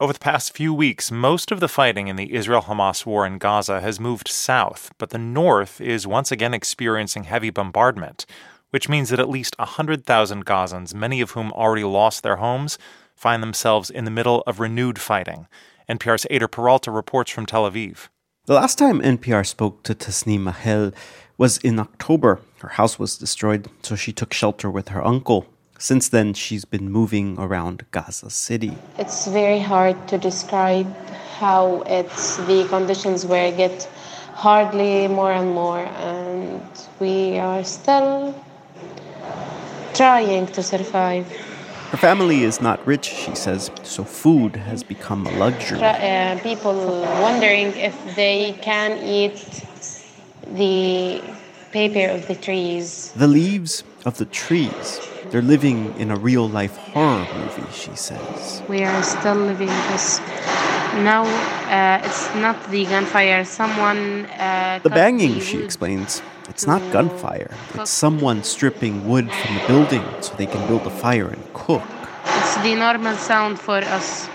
Over the past few weeks, most of the fighting in the Israel Hamas war in Gaza has moved south, but the north is once again experiencing heavy bombardment, which means that at least 100,000 Gazans, many of whom already lost their homes, find themselves in the middle of renewed fighting. NPR's Eyder Peralta reports from Tel Aviv. The last time NPR spoke to Tasnim Mahel was in October. Her house was destroyed, so she took shelter with her uncle. Since then, she's been moving around Gaza City. It's very hard to describe how it's the conditions where it get hardly more and more, and we are still trying to survive. Her family is not rich, she says, so food has become a luxury. Uh, people wondering if they can eat the paper of the trees. The leaves of the trees. They're living in a real life horror movie, she says. We are still living this. Now uh, it's not the gunfire. Someone. Uh, the banging, she explains. It's not gunfire. It's someone stripping wood from the building so they can build a fire and cook. It's the normal sound for us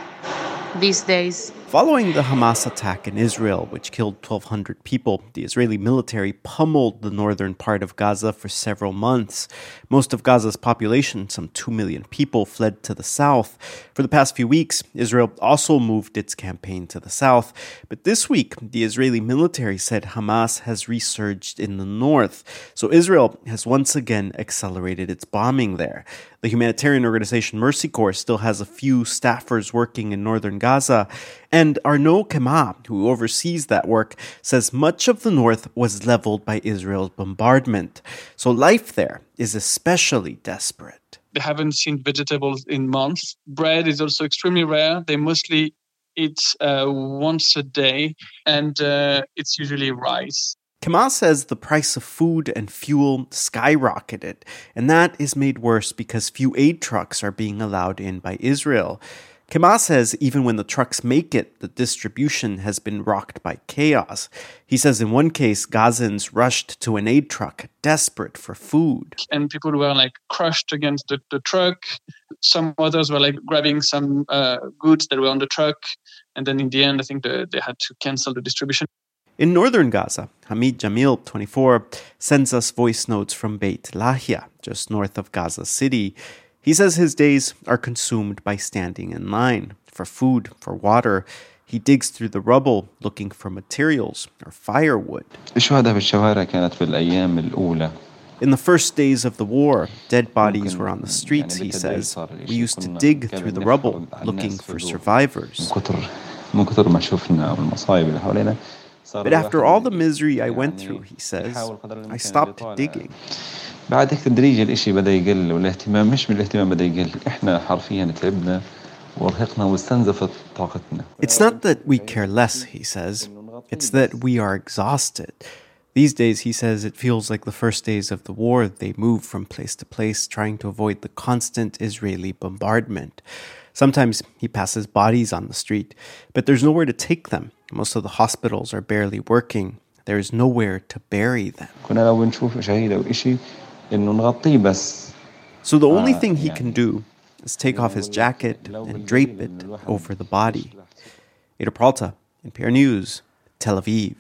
these days. Following the Hamas attack in Israel, which killed 1,200 people, the Israeli military pummeled the northern part of Gaza for several months. Most of Gaza's population, some 2 million people, fled to the south. For the past few weeks, Israel also moved its campaign to the south. But this week, the Israeli military said Hamas has resurged in the north. So Israel has once again accelerated its bombing there. The humanitarian organization Mercy Corps still has a few staffers working in northern Gaza. And Arnaud Quemin, who oversees that work, says much of the north was leveled by Israel's bombardment. So life there is especially desperate. They haven't seen vegetables in months. Bread is also extremely rare. They mostly eat uh, once a day, and uh, it's usually rice. Quemin says the price of food and fuel skyrocketed, and that is made worse because few aid trucks are being allowed in by Israel. Quemin says even when the trucks make it, the distribution has been rocked by chaos. He says in one case, Gazans rushed to an aid truck desperate for food. And people were like crushed against the, the truck. Some others were like grabbing some uh, goods that were on the truck. And then in the end, I think the, they had to cancel the distribution. In northern Gaza, Hamid Jamil, 24, sends us voice notes from Beit Lahia, just north of Gaza City. He says his days are consumed by standing in line for food, for water. He digs through the rubble looking for materials or firewood. In the first days of the war, dead bodies were on the streets, he says. We used to dig through the rubble looking for survivors. But after all the misery I went through, he says, I stopped digging. بعد هيك تدريجي الاشي بدا يقل والاهتمام مش من الاهتمام بدا يقل احنا حرفيا تعبنا وارهقنا واستنزفت طاقتنا It's not that we care less, he says. It's that we are exhausted. These days, he says, it feels like the first days of the war. They move from place to place, trying to avoid the constant Israeli bombardment. Sometimes he passes bodies on the street, but there's nowhere to take them. Most of the hospitals are barely working. There is nowhere to bury them. So the only thing he can do is take off his jacket and drape it over the body. Eyder Peralta, NPR News, Tel Aviv.